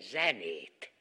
zenét.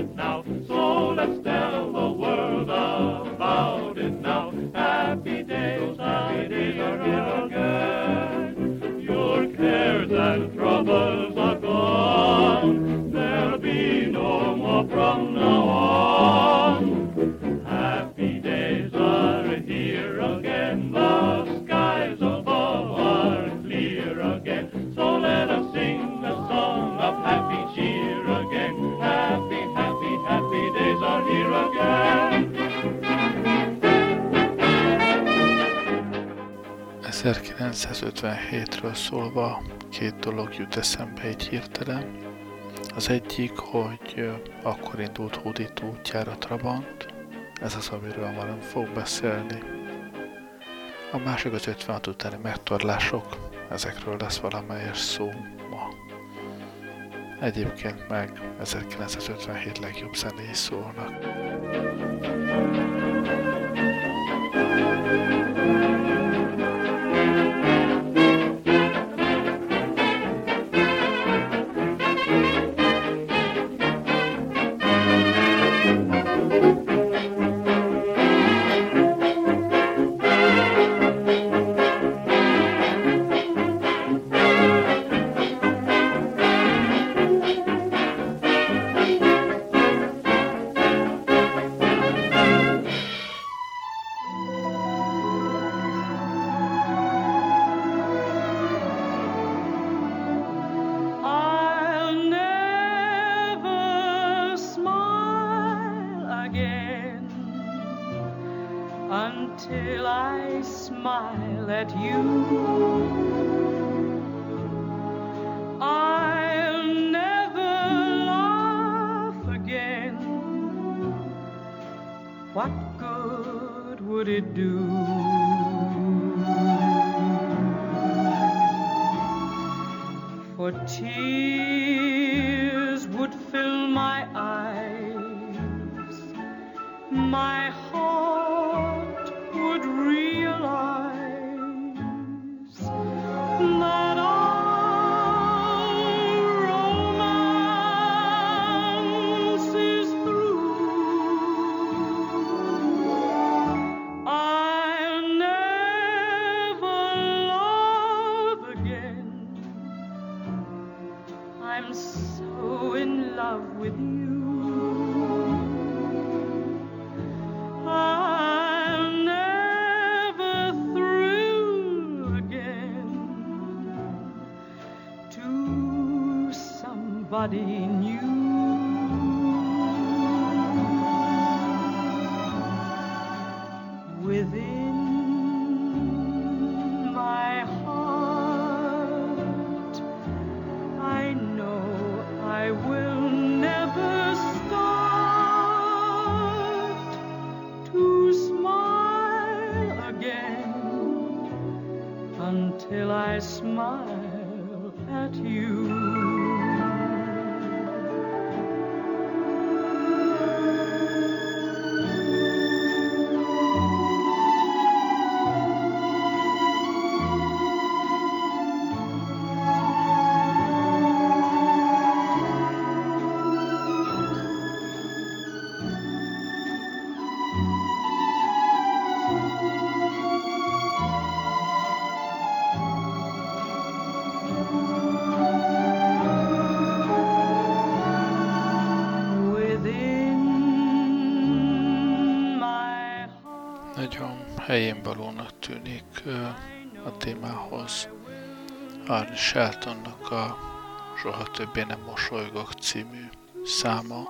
It's. Ről szólva két dolog jut eszembe egy hirtelen. Az egyik, hogy akkor indult hódító útjára Trabant, ez az, amiről ma nem fog beszélni. A másik az 56 utáni megtorlások, ezekről lesz valamelyes szó ma. Egyébként meg 1957 legjobb zenéi szólnak. till I smile at you. I'll never laugh again. What good would it do? Helyén valónak tűnik a témához Arne Sheltonnak a Soha többé nem mosolygok című száma,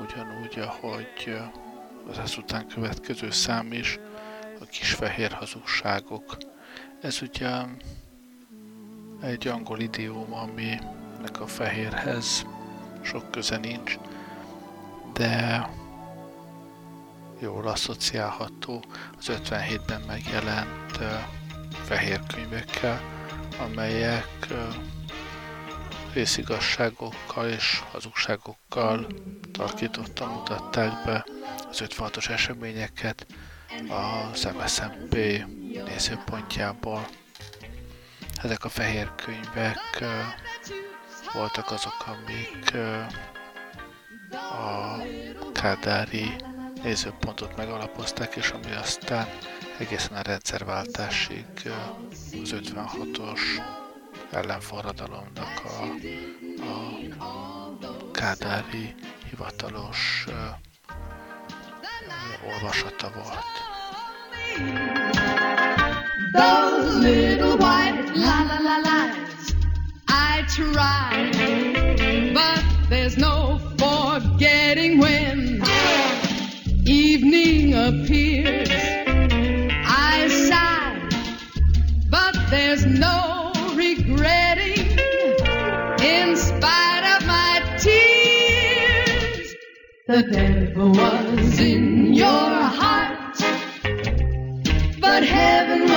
ugyanúgy, ahogy az ezután következő szám is, a kis fehér hazugságok. Ez ugye egy angol idióm, aminek a fehérhez sok köze nincs, de jól asszociálható az 57-ben megjelent uh, fehér könyvekkel, amelyek uh, részigasságokkal és hazugságokkal tarkítottan mutatták be az 56-os eseményeket az MSZMP nézőpontjából. Ezek a fehér könyvek uh, voltak azok, amik uh, a kádári nézőpontot megalapozták, és ami aztán egészen a rendszerváltásig az 56-os ellenforradalomnak a, a kádári hivatalos uh, olvasata volt. Those appears, I sigh, but there's no regretting in spite of my tears. The devil was in your heart, but heaven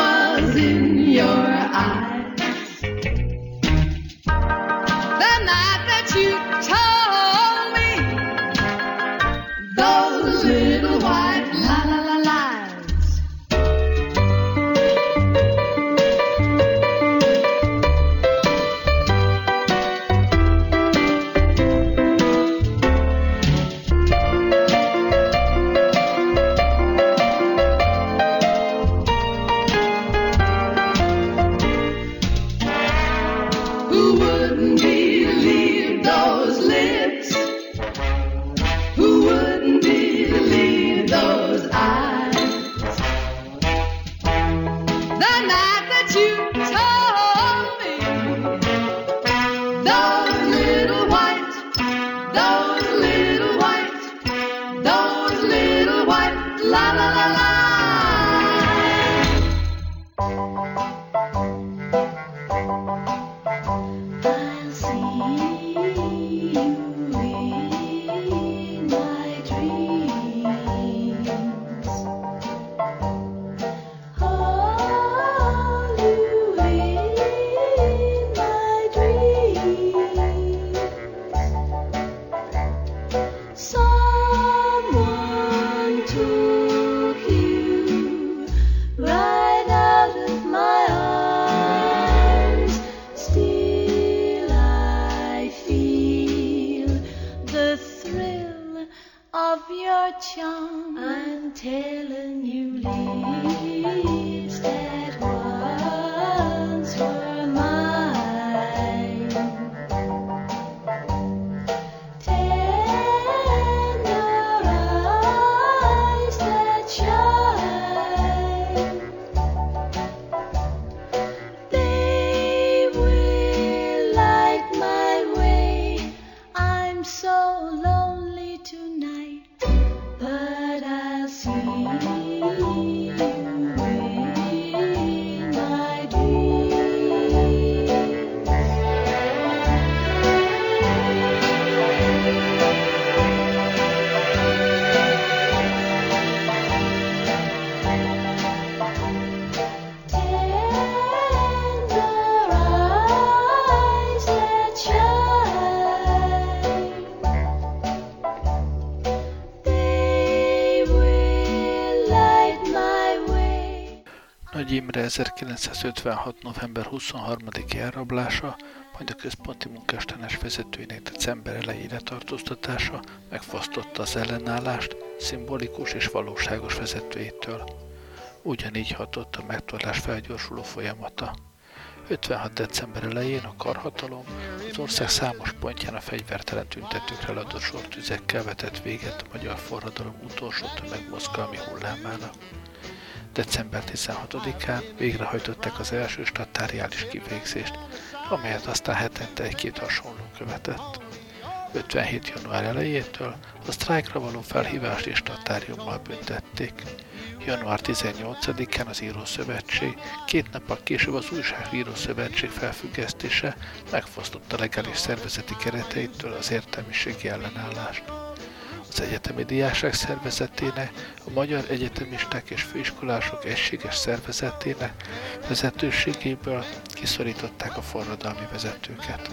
1956. november 23-i elrablása, majd a központi munkástanács vezetőinek december elejére tartóztatása megfosztotta az ellenállást szimbolikus és valóságos vezetőitől. Ugyanígy hatott a megtorlás felgyorsuló folyamata. 56. december elején a karhatalom az ország számos pontján a fegyvertelen tüntetőkre leadott sortüzekkel vetett véget a magyar forradalom utolsó tömegmozgalmi hullámára. December 16-án végrehajtották az első statáriális kivégzést, amelyet aztán hetente egy-két hasonló követett. 57. január elejétől a sztrájkra való felhívást és statáriummal büntették. Január 18-án az Írószövetség, két nappal később az Újságíró Szövetség felfüggesztése megfosztotta legális szervezeti kereteitől az értelmiségi ellenállást. Az Egyetemi Diáság Szervezetének, a Magyar Egyetemisták és Főiskolások Egységes Szervezetének vezetőségéből kiszorították a forradalmi vezetőket.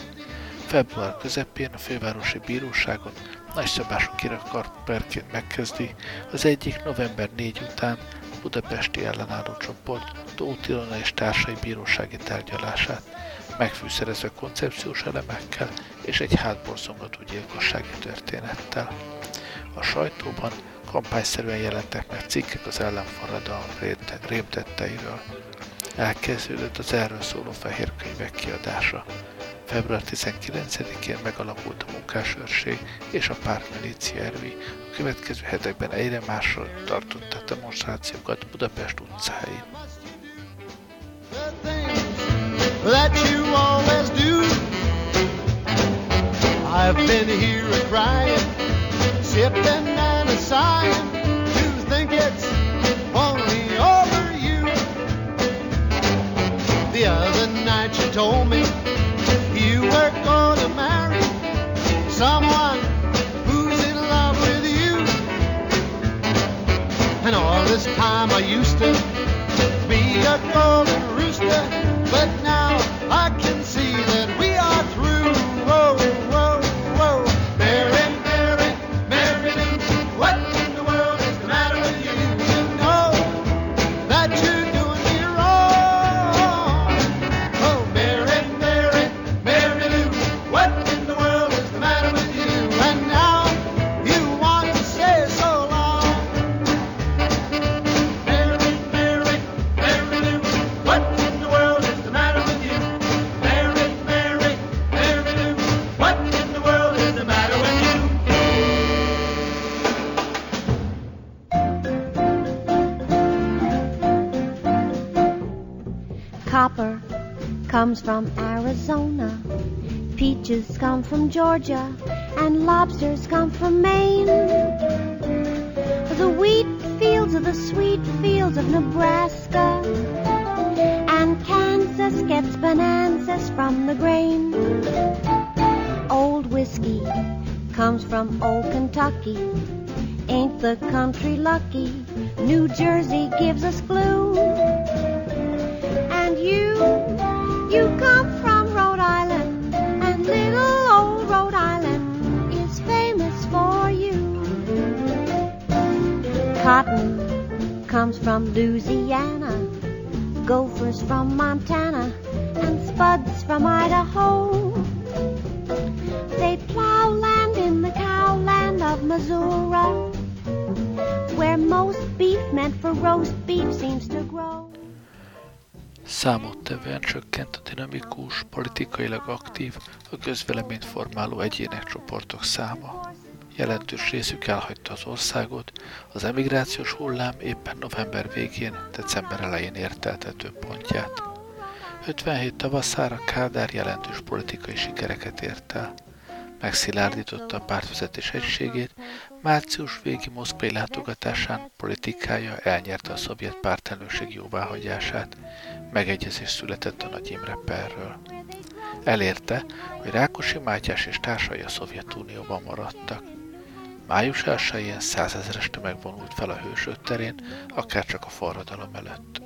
Február közepén a fővárosi bíróságon nagyszabású kirakart megkezdi az egyik november 4 után a budapesti ellenálló csoport Tóth Ilona és társai bírósági tárgyalását, megfűszerezve koncepciós elemekkel és egy hátborzongató gyilkossági történettel. A sajtóban kampányszerűen jelentek meg cikkek az ellenforradalom rémtetteiről. Elkezdődött az erről szóló fehér könyvek kiadása. Február 19-én megalakult a munkásőrség és a pártmilícia erői. A következő hetekben egyre másra tartották demonstrációkat Budapest utcáin. ship Georgia. Louisiana, gophers from Montana, and spuds from Idaho. They plow land in the cowland of Missouri, where most beef meant for roast beef seems to grow. Számottevően csökkent a dinamikus, politikailag aktív, a közvéleményt formáló egyének csoportok száma. Jelentős részük elhagyta az országot, az emigrációs hullám éppen november végén, december elején érte el tetőpontját. 57 tavaszára Kádár jelentős politikai sikereket ért el. Megszilárdította a pártvezetés egységét, március végi moszkvai látogatásán politikája elnyerte a szovjet pártelnökség jóváhagyását, megegyezés született a Nagy Imre perről. Elérte, hogy Rákosi Mátyás és társai a Szovjetunióban maradtak. Május 1-én százezres tömeg vonult fel a hősök terén, akárcsak a forradalom előtt.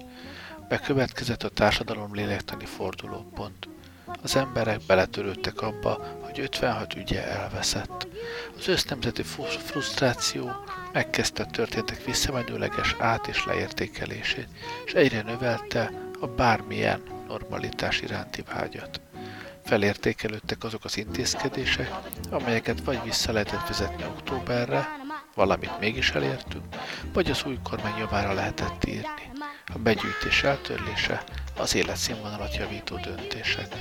Bekövetkezett a társadalom lélektani fordulópont. Az emberek beletörődtek abba, hogy 56 ügye elveszett. Az össznemzeti frusztráció megkezdte a történtek visszamenőleges át- és leértékelését, és egyre növelte a bármilyen normalitás iránti vágyat. Felértékelődtek azok az intézkedések, amelyeket vagy vissza lehetett vezetni októberre, valamit mégis elértünk, vagy az új kormány javára lehetett írni. A begyűjtés eltörlése, az életszínvonalat javító döntések.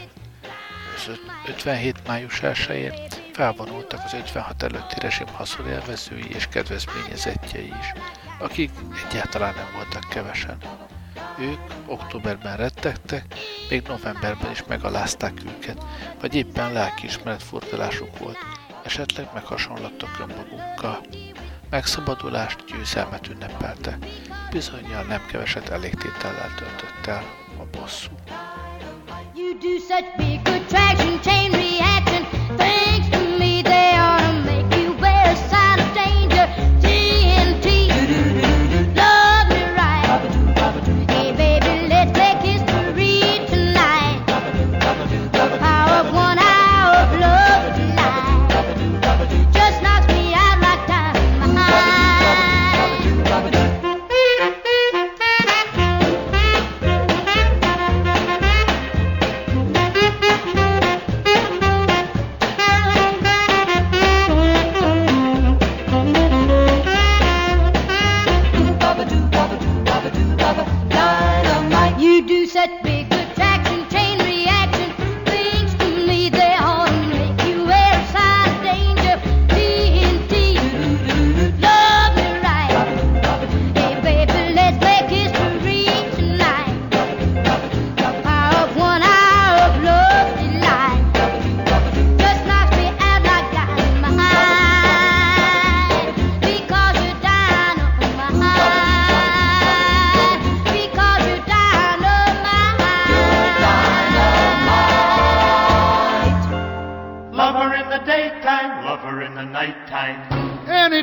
Az 57 május 1-én felvonultak az 56 előtti rezsim haszonélvezői és kedvezményezettjei is, akik egyáltalán nem voltak kevesen. Ők októberben rettegtek, még novemberben is megalázták őket, vagy éppen lelkiismeret fordulásuk volt, esetleg meghasonlottak önmagukkal. Megszabadulást, győzelmet ünnepelte, bizonyal nem keveset elégtétellel töltött el a bosszú. You do such big attraction, chain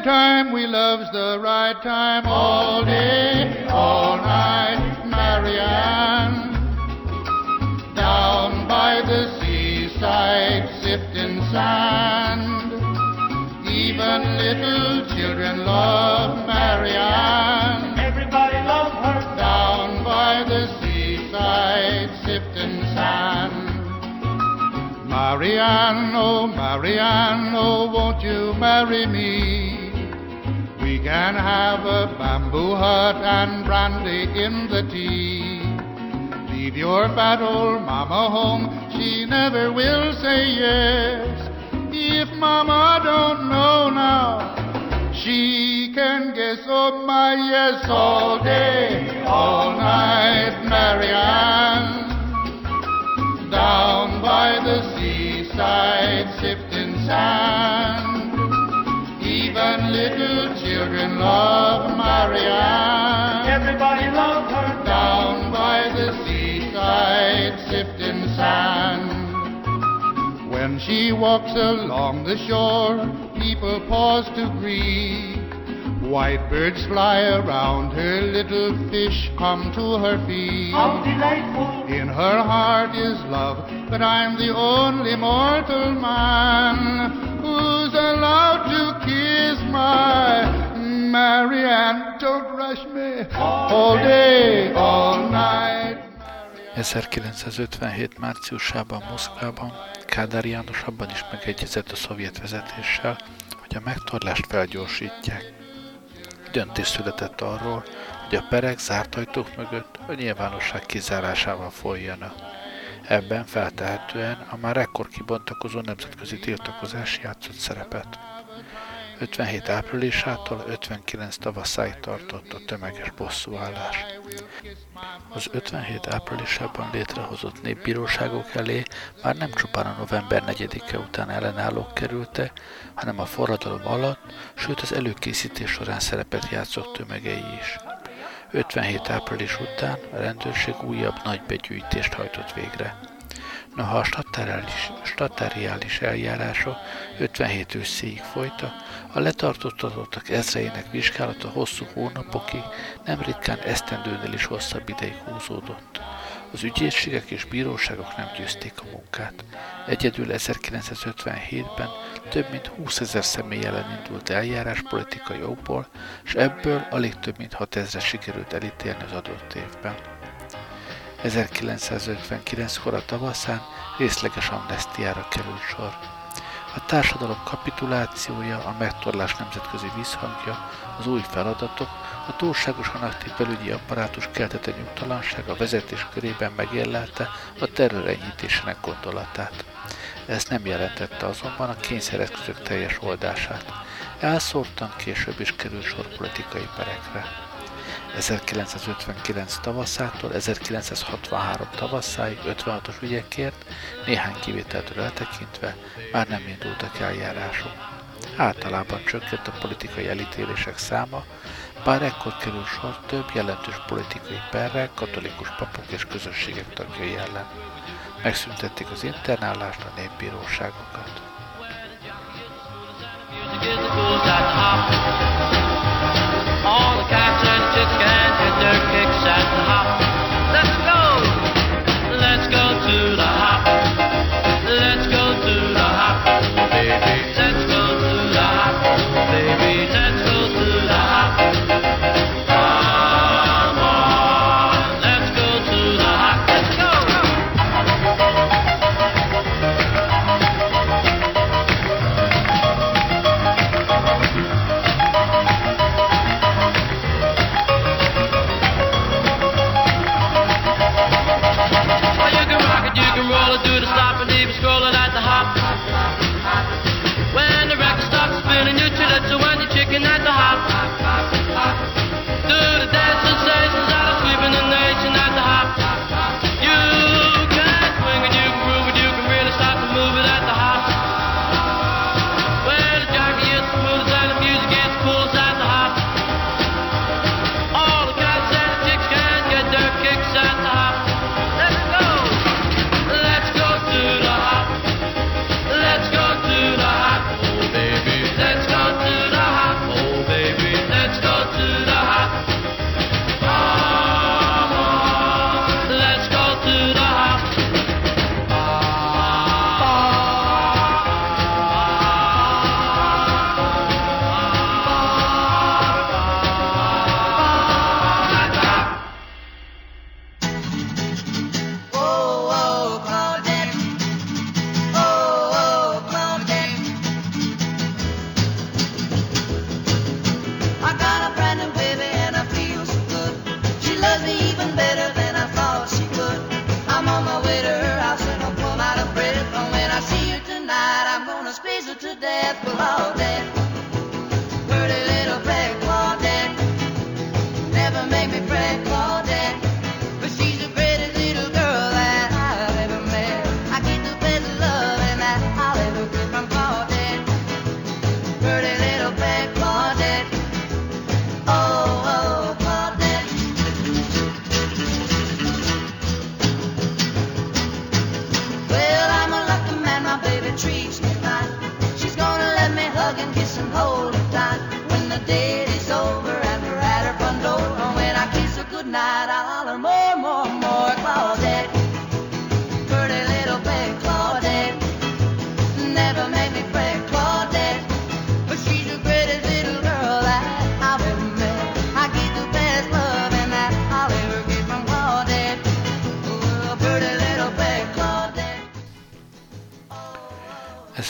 time, we love's the right time. All day, all night, Marianne. Down by the seaside, sifting sand. Even little children love Marianne. Everybody loves her. Down by the seaside, sifting sand. Marianne, oh Marianne, oh, won't you marry me? can have a bamboo hut and brandy in the tea. Leave your fat old mama home, she never will say yes. If mama don't know now, she can guess oh my yes all day, all night, Marianne. Down by the seaside, sifting sand walks along the shore, people pause to greet. White birds fly around her, little fish come to her feet. How delightful! In her heart is love, but I'm the only mortal man who's allowed to kiss my Marianne. Don't rush me all day, all night. 1957. márciusában Moszkvában Kádár János abban is megegyezett a szovjet vezetéssel, hogy a megtorlást felgyorsítják. Döntés született arról, hogy a perek zárt ajtók mögött a nyilvánosság kizárásával folyjanak. Ebben feltehetően a már ekkor kibontakozó nemzetközi tiltakozás játszott szerepet. 57 áprilisától 59 tavaszáig tartott a tömeges bosszúállás. Az 57 áprilisában létrehozott népbíróságok elé már nem csupán a november 4-e után ellenállók kerültek, hanem a forradalom alatt, sőt az előkészítés során szerepet játszott tömegei is. 57 április után a rendőrség újabb nagy begyűjtést hajtott végre. Noha a statáriális, eljárása 57 őszéig folyta, a letartóztatottak ezreinek vizsgálata hosszú hónapokig, nem ritkán esztendőnél is hosszabb ideig húzódott. Az ügyészségek és bíróságok nem győzték a munkát. Egyedül 1957-ben több mint 20 ezer személy ellen indult eljárás politikai okból, és ebből alig több mint 6 ezre sikerült elítélni az adott évben. 1959-kor a tavaszán részleges amnestiára került sor. A társadalom kapitulációja, a megtorlás nemzetközi visszhangja, az új feladatok, a túlságosan aktív belügyi apparátus keltette nyugtalanság a vezetés körében megérlelte a terror enyhítésének gondolatát. Ez nem jelentette azonban a kényszereszközök teljes oldását. Elszórtan később is került sor politikai perekre. 1959 tavaszától 1963 tavaszáig 56-os ügyekért, néhány kivételtől eltekintve már nem indultak eljárások. Általában csökkent a politikai elítélések száma, bár ekkor kerül sor több jelentős politikai perre katolikus papok és közösségek tagjai ellen. Megszüntették az internálást, a népbíróságokat. All the cats and chicks get their kicks the hop.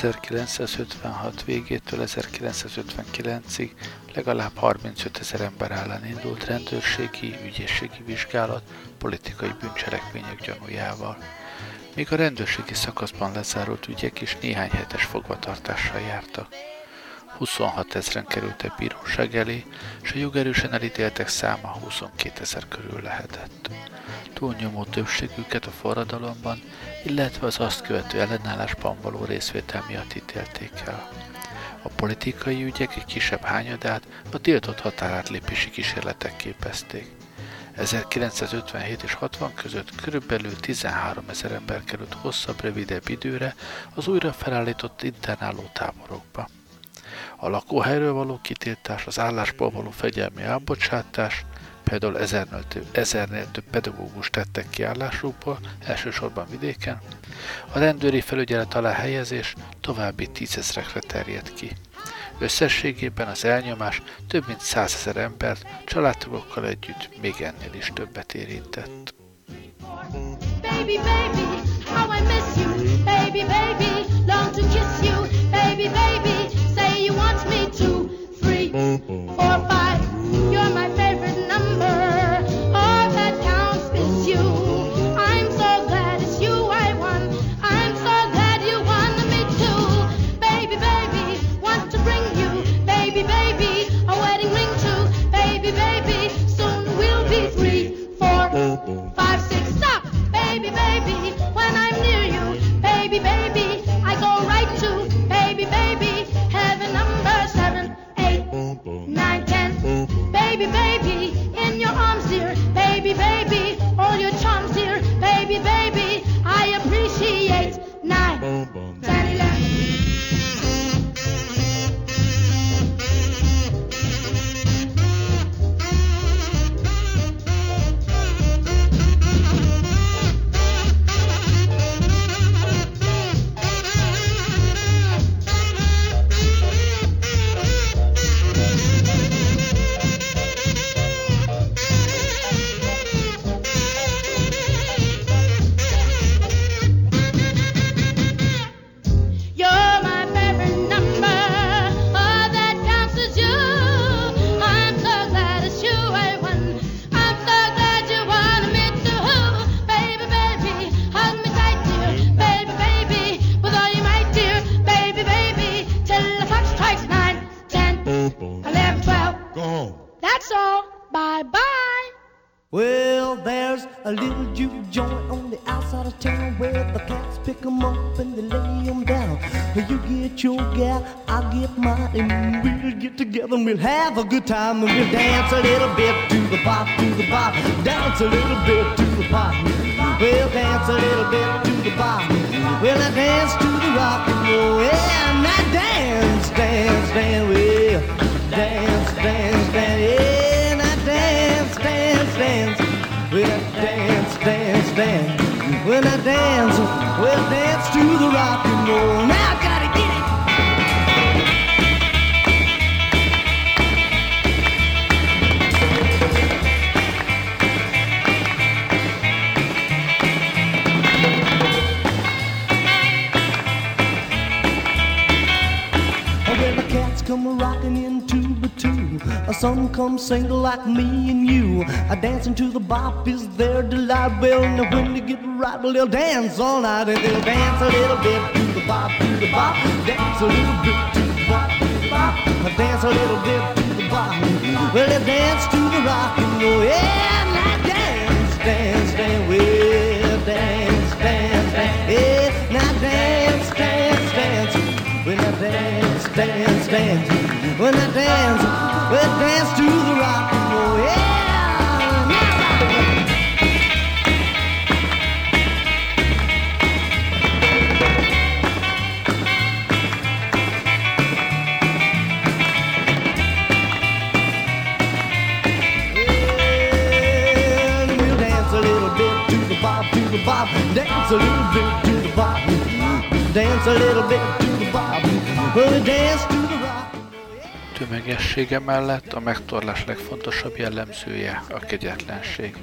...1956 végétől 1959-ig legalább 35 ezer ember ellen indult rendőrségi, ügyészségi vizsgálat politikai bűncselekmények gyanújával. Míg a rendőrségi szakaszban lezárult ügyek is néhány hetes fogvatartással jártak. 26 ezeren kerültek bíróság elé, és a jogerősen elítéltek száma 22 ezer körül lehetett. Túlnyomó többségüket a forradalomban, illetve az azt követő ellenállásban való részvétel miatt ítélték el. A politikai ügyek egy kisebb hányadát a tiltott határátlépési kísérletek képezték. 1957 és 60 között körülbelül 13 ezer ember került hosszabb, rövidebb időre az újra felállított internáló táborokba. A lakóhelyről való kitiltás, az állásból való fegyelmi elbocsátás, például ezernél több, ezernél több pedagógus tettek ki állásukból, elsősorban vidéken, a rendőri felügyelet alá helyezés további tízezrekre terjed ki. Összességében az elnyomás több mint százezer embert családtagokkal együtt még ennél is többet érintett. Baby, baby, how I miss you. Baby, baby, a little Some come single like me and you. A dancing to the bop is their delight. Well, now when they get right, well, they'll dance all night and they'll dance a little bit to the bop, to the bop. Dance a little bit to the bop, to the bop. Dance a little bit to the bop. Well, they dance to the rock and roll. Yeah, now dance, dance, dance. Well, dance, dance, dance. Yeah, now dance, dance, dance. When I dance, dance dance. When I dance, we dance to the rock and roll. Yeah. bop, to the bop, dance a little bit to the bop, dance a little bit to the bop, well, dance to tömegessége mellett a megtorlás legfontosabb jellemzője a kegyetlenség.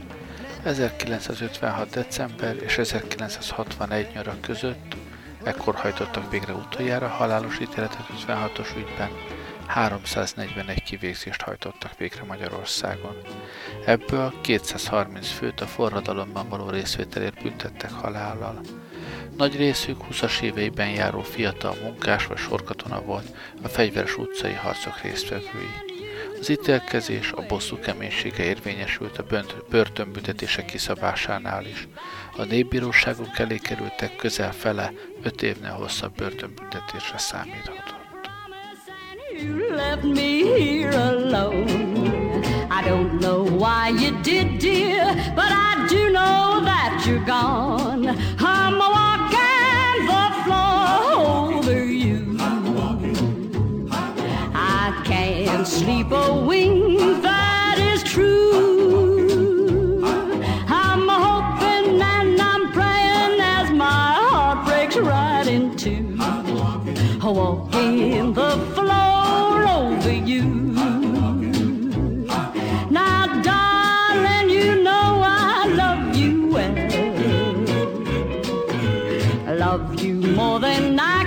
1956. december és 1961 nyara között ekkor hajtottak végre utoljára halálos ítéletet 56-os ügyben, 341 kivégzést hajtottak végre Magyarországon. Ebből 230 főt a forradalomban való részvételért büntettek halállal. Nagy részük 20-as éveiben járó fiatal munkás vagy sorkatona volt, a fegyveres utcai harcok résztvevői. Az ítélkezés a bosszú keménysége érvényesült a börtönbüntetések kiszabásánál is. A népbíróságok elé kerültek közel fele, öt évnél hosszabb börtönbüntetésre számíthatott. I don't know why you did, dear, but I do know that you're gone. I'm sleep a wink—that is true. I'm hoping and I'm praying as my heart breaks right in two. I'm Walking the floor over you. Now, darling, you know I love you well. Love you more than I.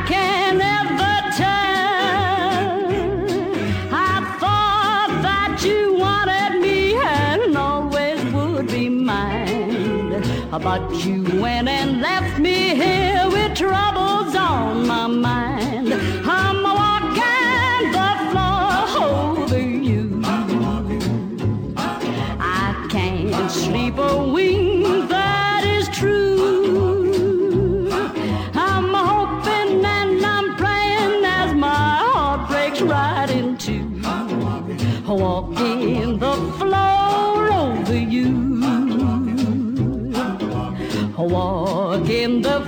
But you went and left me here with troubles on my mind. walk in the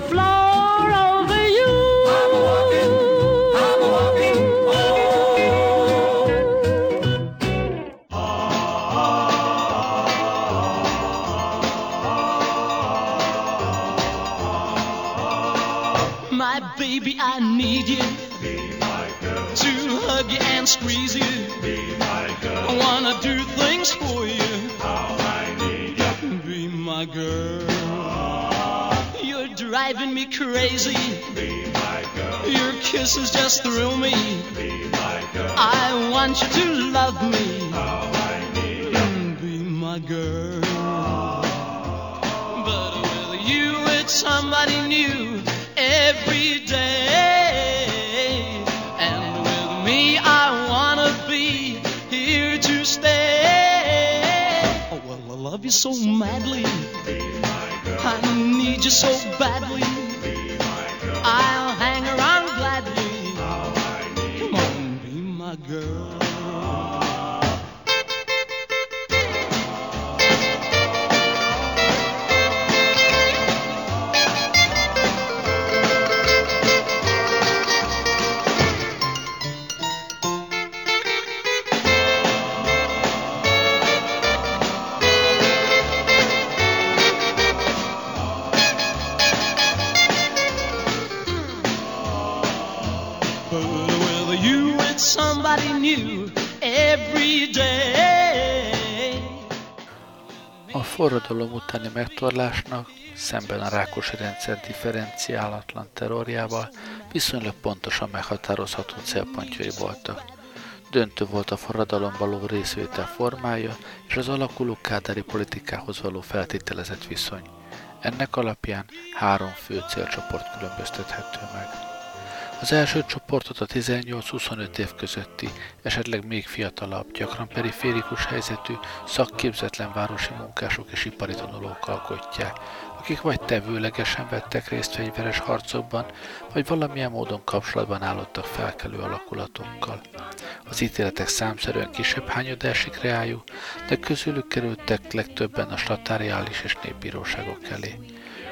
attention to forradalom utáni megtorlásnak, szemben a rákosi rendszer differenciálatlan terrorjával viszonylag pontosan meghatározható célpontjai voltak. Döntő volt a forradalom való részvétel formája és az alakuló kádári politikához való feltételezett viszony. Ennek alapján három fő célcsoport különböztethető meg. Az első csoportot a 18-25 év közötti, esetleg még fiatalabb, gyakran periférikus helyzetű, szakképzetlen városi munkások és ipari tanulók alkotják, akik vagy tevőlegesen vettek részt fegyveres harcokban, vagy valamilyen módon kapcsolatban állottak felkelő alakulatokkal. Az ítéletek számszerűen kisebb hányada esik reájuk, de közülük kerültek legtöbben a statáriális és népbíróságok elé.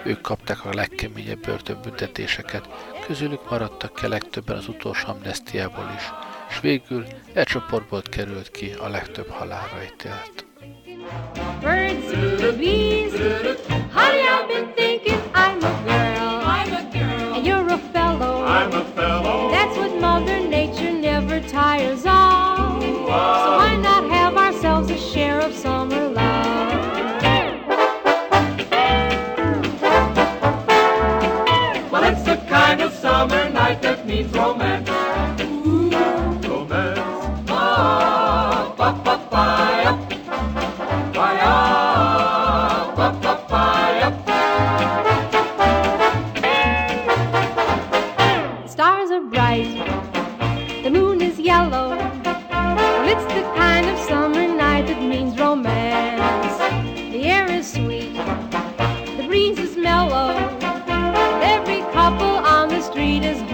Ők kapták a legkeményebb börtönbüntetéseket, közülük maradtak ki a legtöbben az utolsó amnestiából is, és végül e csoportból került ki a legtöbb halálra ítélt. Birds, bees, honey, I've been thinking I'm a girl. I'm a girl. And you're a fellow. I'm a fellow. street is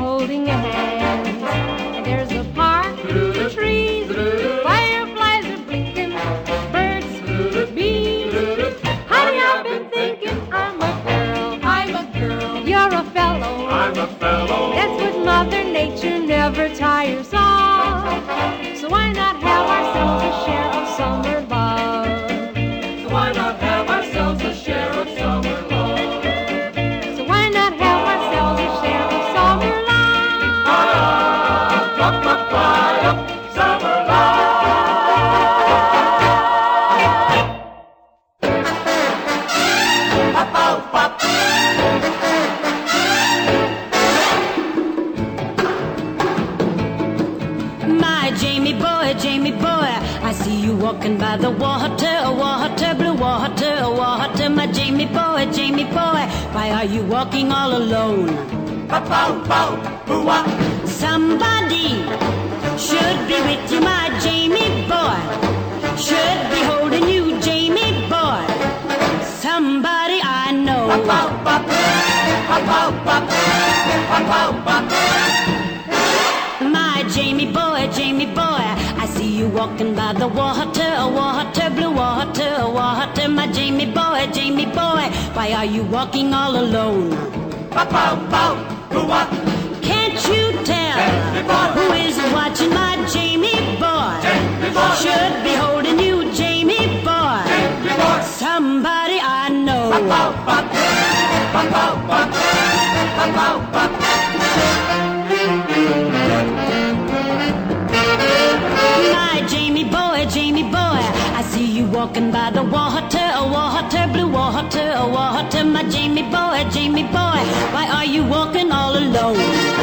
My Jamie boy, Jamie boy, I see you walking by the water, water, blue water, water. My Jamie boy, Jamie boy, why are you walking all alone?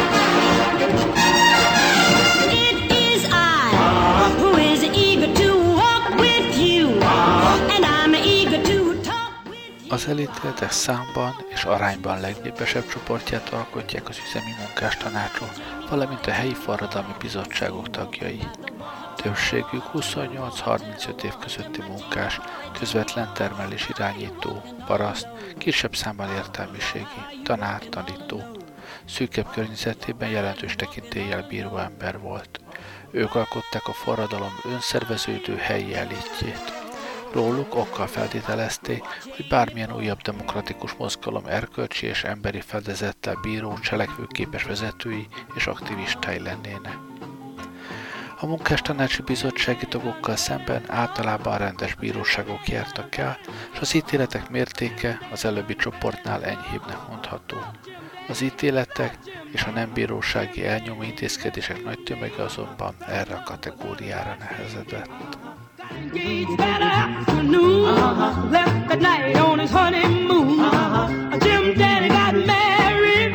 Az elítéltek számban és arányban legnépesebb csoportját alkotják az üzemi munkástanácsok, valamint a helyi forradalmi bizottságok tagjai. Többségük 28-35 év közötti munkás, közvetlen termelés irányító, paraszt, kisebb számban értelmiségi, tanár, tanító. Szűkebb környezetében jelentős tekintéllyel bíró ember volt. Ők alkották a forradalom önszerveződő helyi elitjét. Róluk okkal feltételezték, hogy bármilyen újabb demokratikus mozgalom erkölcsi és emberi fedezettel bíró cselekvőképes vezetői és aktivistái lennének. A munkástanácsi bizottsági tagokkal szemben általában rendes bíróságok jártak el, és az ítéletek mértéke az előbbi csoportnál enyhébbnek mondható. Az ítéletek és a nem bírósági elnyomó intézkedések nagy tömege azonban erre a kategóriára nehezedett. Engaged that afternoon, left that night on his honeymoon. Jim Daddy got married.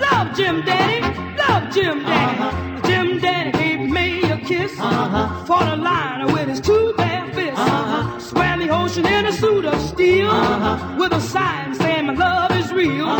Love Jim Daddy, love Jim Daddy. Jim Daddy gave me a kiss. Fought a line with his two bare fists. Swam the ocean in a suit of steel with a sign saying my love is real.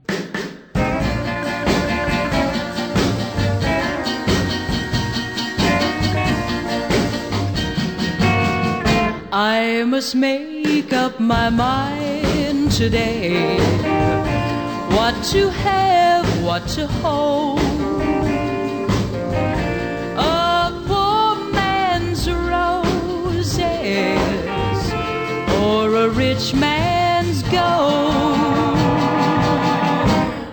I must make up my mind today what to have, what to hold. A poor man's roses or a rich man's gold.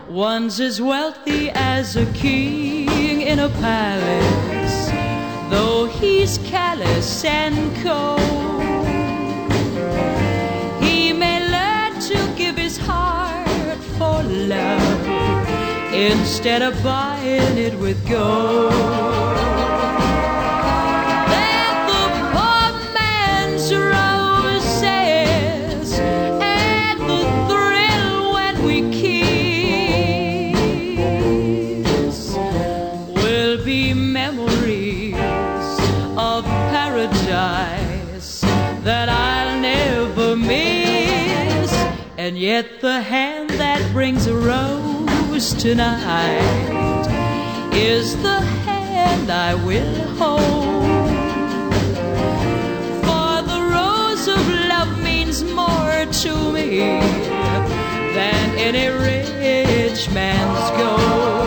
One's as wealthy as a king in a palace, though he's callous and cold. For love instead of buying it with gold. And yet the hand that brings a rose tonight is the hand I will hold. For the rose of love means more to me than any rich man's gold.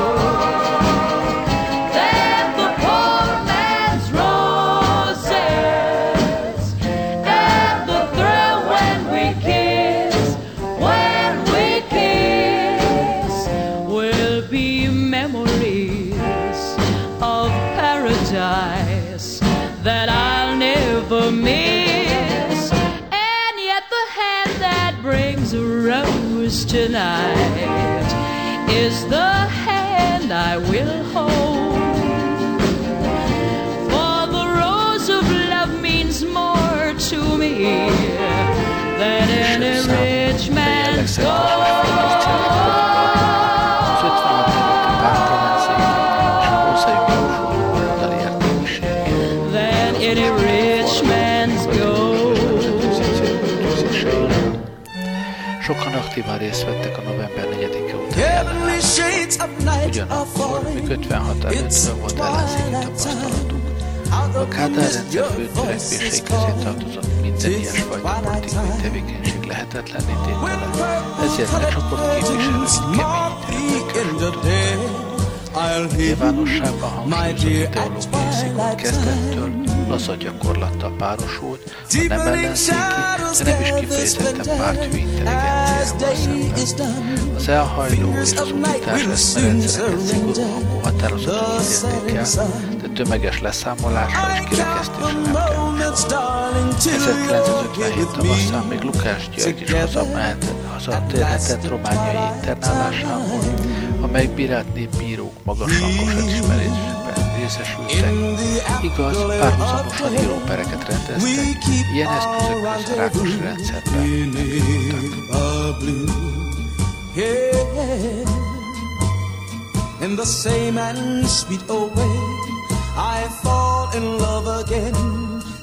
Részt vettek a november 4-e utáni. Ugyanakkor, míg 56 előtt volt ellenzéki tapasztalatunk, a Kádár rendszer fő törekvései közé tartozott minden ilyesfajta politikai tevékenység lehetetlenné tétele, ezért a csoport képviselői kemény Nyilvánosságban hangsúlyozott teológiai szigor kezdettől laza gyakorlattal párosult, a nem ellenzéki, de nem is kifejezetten párthű intelligenciával szemben. Az elhajló és az unitás eszmerendszereket szigorú hangú határozatot ítélték el, de tömeges leszámolásra és kirekesztésre nem került. 1957 tavaszán még Lukás György is hazamehetett, hazatérhetett romániai internálásából, a megbírált népbírók magas hangos elismerésben részesültek. Igaz, párhuzamosan írópereket rendeztek, ilyen eszközök az rákos rendszerben In the same and sweet old way, I fall in love again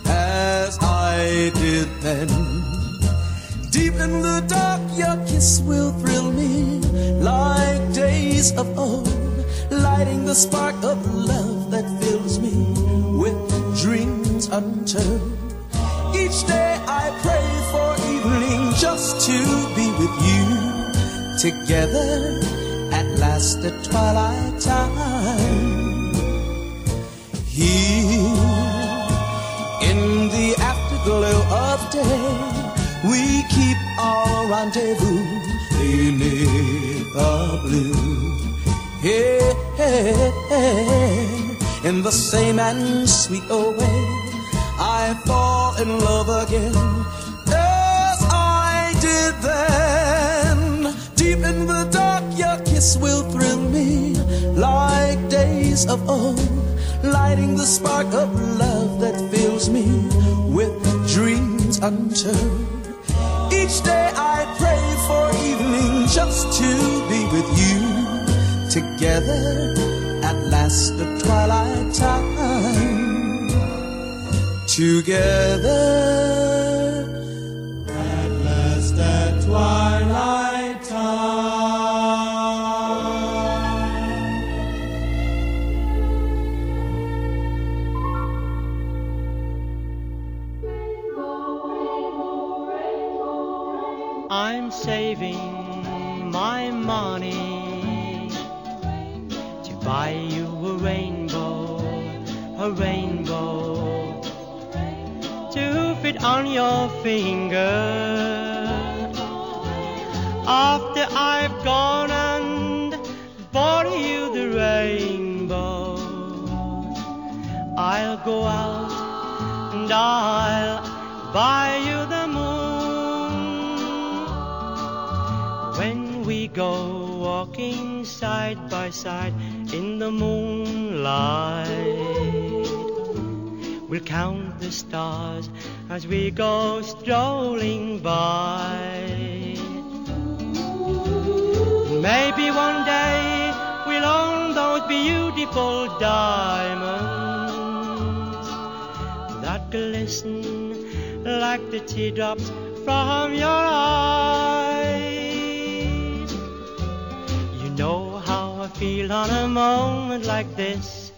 as I did then. Deep in the dark, your kiss will thrill me like days of old, lighting the spark of love that fills me with dreams untold. Each day I pray for evening just to be with you together at last at twilight time. Here in the afterglow of day, we keep our rendezvous in the blue. Yeah, in the same and sweet way, I fall in love again as I did then. Deep in the dark, your kiss will thrill me like days of old, lighting the spark of love that fills me with dreams untold. Each day I pray for evening just to be with you together at last the twilight time. Together at last at twilight on your finger. After I've gone and bought you the rainbow, I'll go out and I'll buy you the moon. When we go walking side by side in the moonlight, we'll count the stars as we go strolling by. Maybe one day we'll own those beautiful diamonds that glisten like the teardrops from your eyes. You know how I feel on a moment like this,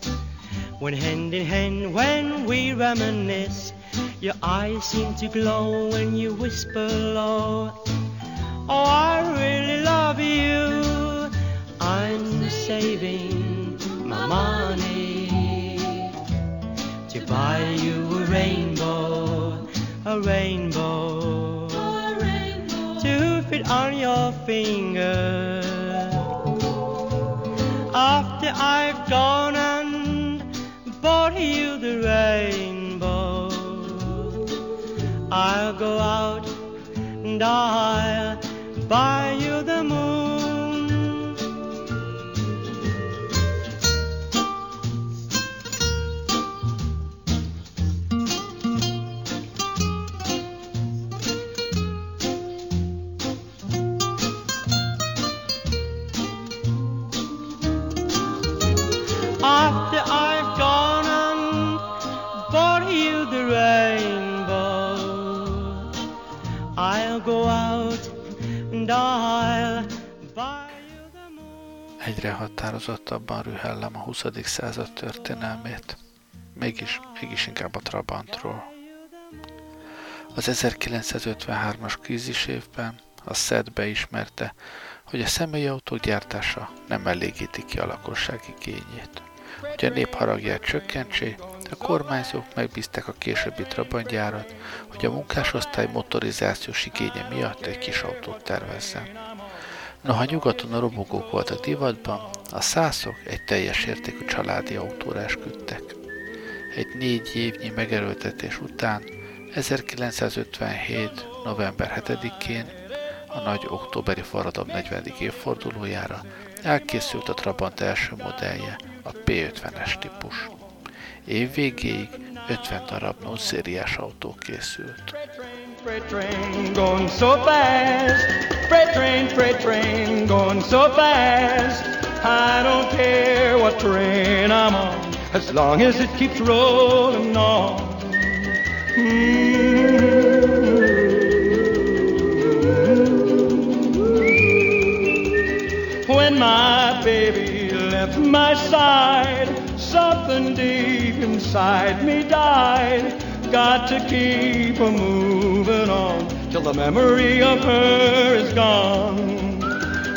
when hand in hand, when we reminisce. Your eyes seem to glow when you whisper low. Oh, I really love you. I'm saving my money to buy you a rainbow, a rainbow, to fit on your finger. After I've gone I'll go out and I'll buy Egyre határozottabban rühellem a 20. század történelmét. Mégis, mégis inkább a Trabantról. Az 1953-as krízis évben a SZED beismerte, hogy a személyautók gyártása nem elégíti ki a lakosság igényét. Hogy a nép haragját csökkentsék, a kormányzók megbízták a későbbi Trabantgyárat, hogy a munkásosztály motorizációs igénye miatt egy kis autót tervezzen. Noha nyugaton a robogók voltak divatban, a szászok egy teljes értékű családi autóra esküdtek. Egy négy évnyi megerőltetés után 1957. november 7-én a nagy októberi forradalom 40. évfordulójára elkészült a Trabant első modellje, a P50-es típus. Év végéig 50 darab nószériás autó készült. Freight train going so fast. Freight train, freight train going so fast. I don't care what train I'm on, as long as it keeps rolling on. Mm. When my baby left my side, something deep inside me died. Got to keep a moving on till the memory of her is gone.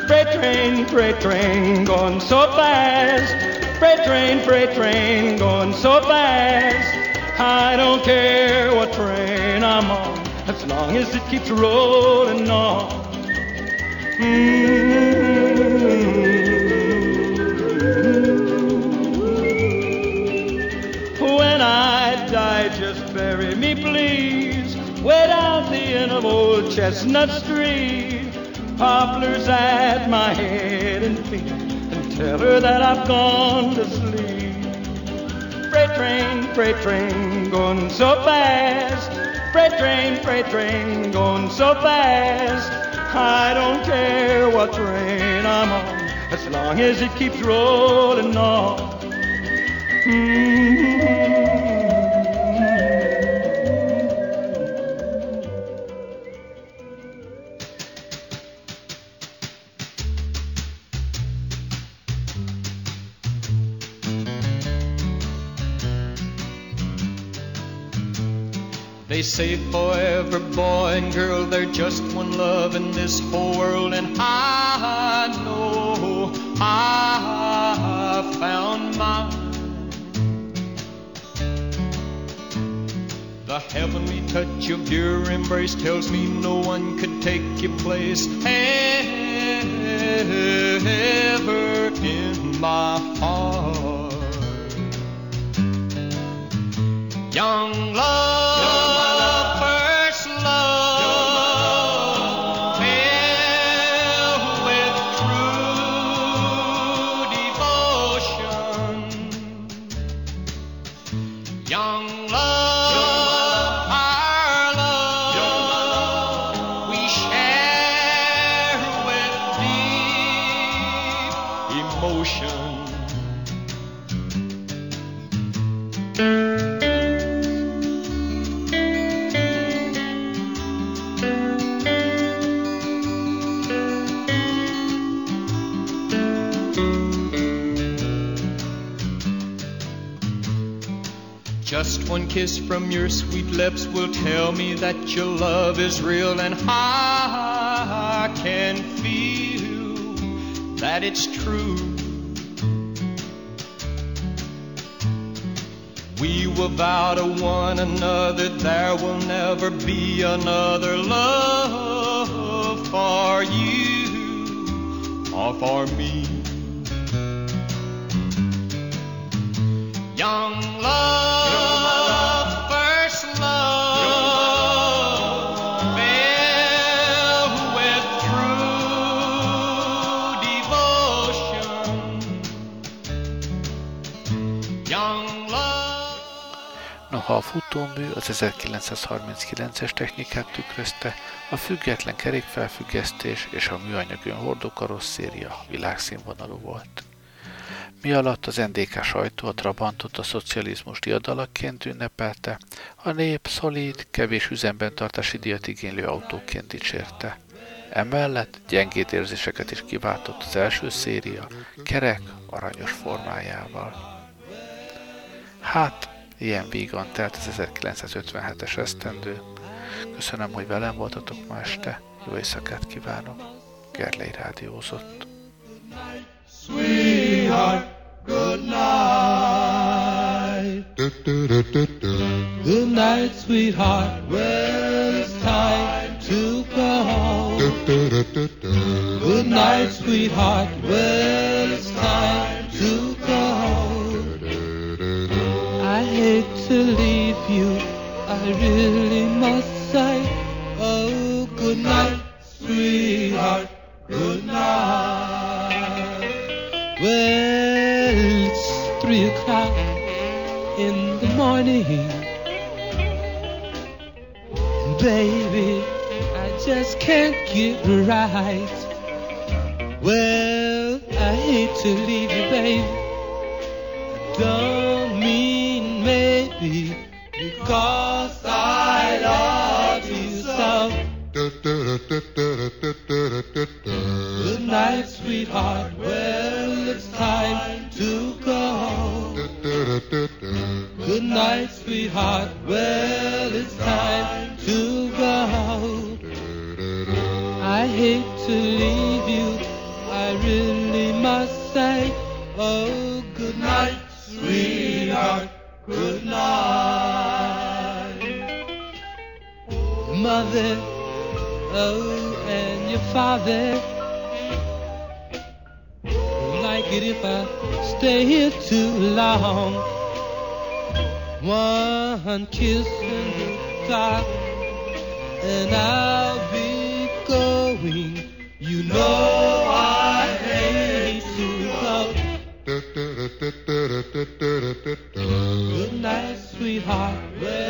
Freight train, freight train, going so fast. Freight train, freight train, going so fast. I don't care what train I'm on, as long as it keeps rolling on. Mm-hmm. When I die, just bury me, please, way the of old Chestnut Street. Poplars at my head and feet, and tell her that I've gone to sleep. Freight train, freight train, going so fast. Freight train, freight train, going so fast. I don't care what train I'm on, as long as it keeps rolling on. Mm-hmm. They say forever, boy and girl, they're just one love in this whole world, and I know I found mine. The heavenly touch of your embrace tells me no one could take your place ever in my heart. Young love, kiss from your sweet lips will tell me that your love is real, and I can feel that it's true. We will vow to one another there will never be another love for you or for me. Young love, Noha a futómű az 1939-es technikát tükrözte, a független kerékfelfüggesztés és a műanyag önhordó karosszéria világszínvonalú volt. Mi alatt az NDK sajtó a Trabantot a szocializmus diadalakként ünnepelte, a nép szolid, kevés üzemben tartási díjat igénylő autóként dicsérte. Emellett gyengéd érzéseket is kiváltott az első széria, kerek, aranyos formájával. Hát, ilyen vígan telt az 1957-es esztendő. Köszönöm, hogy velem voltatok ma este. Jó éjszakát kívánok. Gerlei rádiózott. Good night, sweetheart. Well, it's time to go home. Good night, sweetheart. Well, it's time to go home. Hate to leave you. I really must say, oh, good night, sweetheart. Good night. Well, it's three o'clock in the morning. Baby, I just can't get right. Well, I hate to leave you, baby. Don't because I love you so. Good night, sweetheart. Well, it's time to go. Good night, sweetheart. Well, father like it if I stay here too long. One kiss the dark, and I'll be going. You know I hate to go. Good night, sweetheart.